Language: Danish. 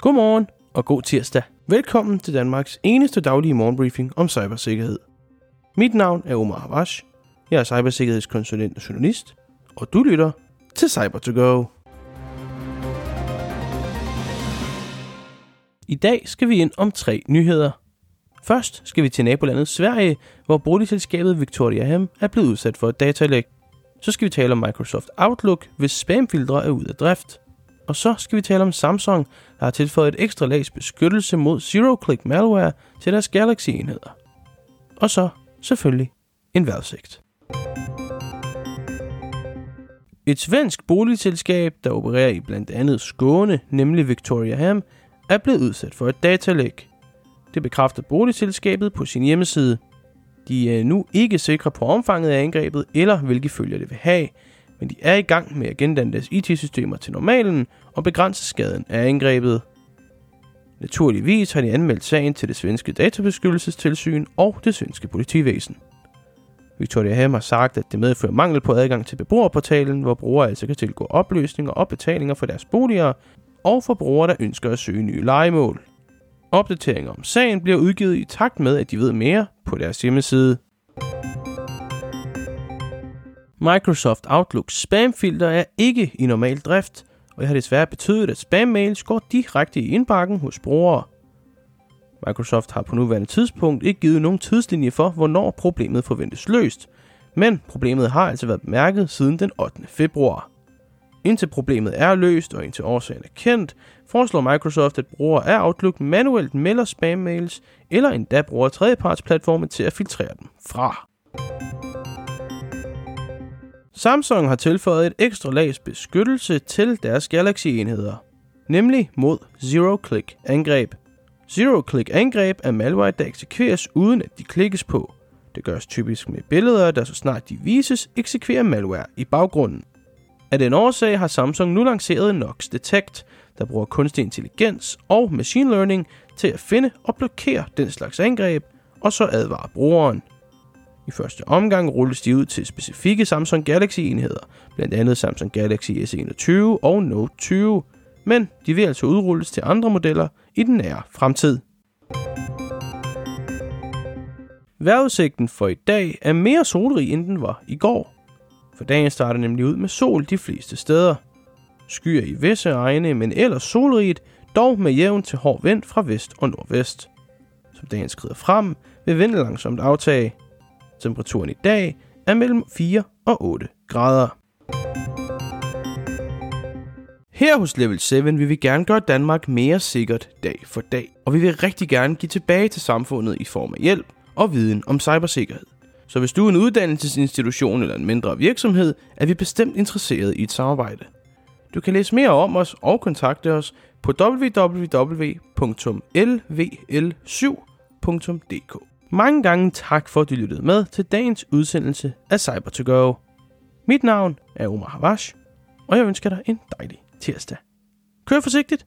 Godmorgen og god tirsdag. Velkommen til Danmarks eneste daglige morgenbriefing om cybersikkerhed. Mit navn er Omar Havash. Jeg er cybersikkerhedskonsulent og journalist, og du lytter til cyber to go I dag skal vi ind om tre nyheder. Først skal vi til nabolandet Sverige, hvor boligselskabet Victoria Ham er blevet udsat for et datalæg. Så skal vi tale om Microsoft Outlook, hvis spamfiltre er ude af drift. Og så skal vi tale om Samsung, der har tilføjet et ekstra lags beskyttelse mod zero-click malware til deres Galaxy-enheder. Og så selvfølgelig en vejrudsigt. Et svensk boligselskab, der opererer i blandt andet Skåne, nemlig Victoria Ham, er blevet udsat for et datalæk. Det bekræfter boligselskabet på sin hjemmeside. De er nu ikke sikre på omfanget af angrebet eller hvilke følger det vil have, men de er i gang med at gendanne deres IT-systemer til normalen og begrænse skaden af angrebet. Naturligvis har de anmeldt sagen til det svenske databeskyttelsestilsyn og det svenske politivæsen. Victoria Ham har sagt, at det medfører mangel på adgang til beboerportalen, hvor brugere altså kan tilgå opløsninger og betalinger for deres boliger, og for brugere, der ønsker at søge nye legemål. Opdateringer om sagen bliver udgivet i takt med, at de ved mere på deres hjemmeside. Microsoft Outlook spamfilter er ikke i normal drift, og det har desværre betydet, at spammails går direkte i indbakken hos brugere. Microsoft har på nuværende tidspunkt ikke givet nogen tidslinje for, hvornår problemet forventes løst, men problemet har altså været bemærket siden den 8. februar. Indtil problemet er løst og indtil årsagen er kendt, foreslår Microsoft, at brugere af Outlook manuelt melder spam-mails, eller endda bruger tredjepartsplatforme til at filtrere dem fra. Samsung har tilføjet et ekstra lags beskyttelse til deres Galaxy-enheder, nemlig mod zero-click angreb. Zero-click angreb er malware, der eksekveres uden at de klikkes på. Det gøres typisk med billeder, der så snart de vises, eksekverer malware i baggrunden. Af den årsag har Samsung nu lanceret Nox Detect, der bruger kunstig intelligens og machine learning til at finde og blokere den slags angreb, og så advare brugeren. I første omgang rulles de ud til specifikke Samsung Galaxy-enheder, blandt andet Samsung Galaxy S21 og Note 20, men de vil altså udrulles til andre modeller i den nære fremtid. Vejrudsigten for i dag er mere solrig, end den var i går. For dagen starter nemlig ud med sol de fleste steder. Skyer i visse egne, men ellers solrigt, dog med jævn til hård vind fra vest og nordvest. Som dagen skrider frem, vil vinden langsomt aftage. Temperaturen i dag er mellem 4 og 8 grader. Her hos Level 7 vil vi gerne gøre Danmark mere sikkert dag for dag, og vi vil rigtig gerne give tilbage til samfundet i form af hjælp og viden om cybersikkerhed. Så hvis du er en uddannelsesinstitution eller en mindre virksomhed, er vi bestemt interesseret i et samarbejde. Du kan læse mere om os og kontakte os på www.lvl7.dk. Mange gange tak for, at du lyttede med til dagens udsendelse af cyber to go Mit navn er Omar Havash, og jeg ønsker dig en dejlig tirsdag. Kør forsigtigt!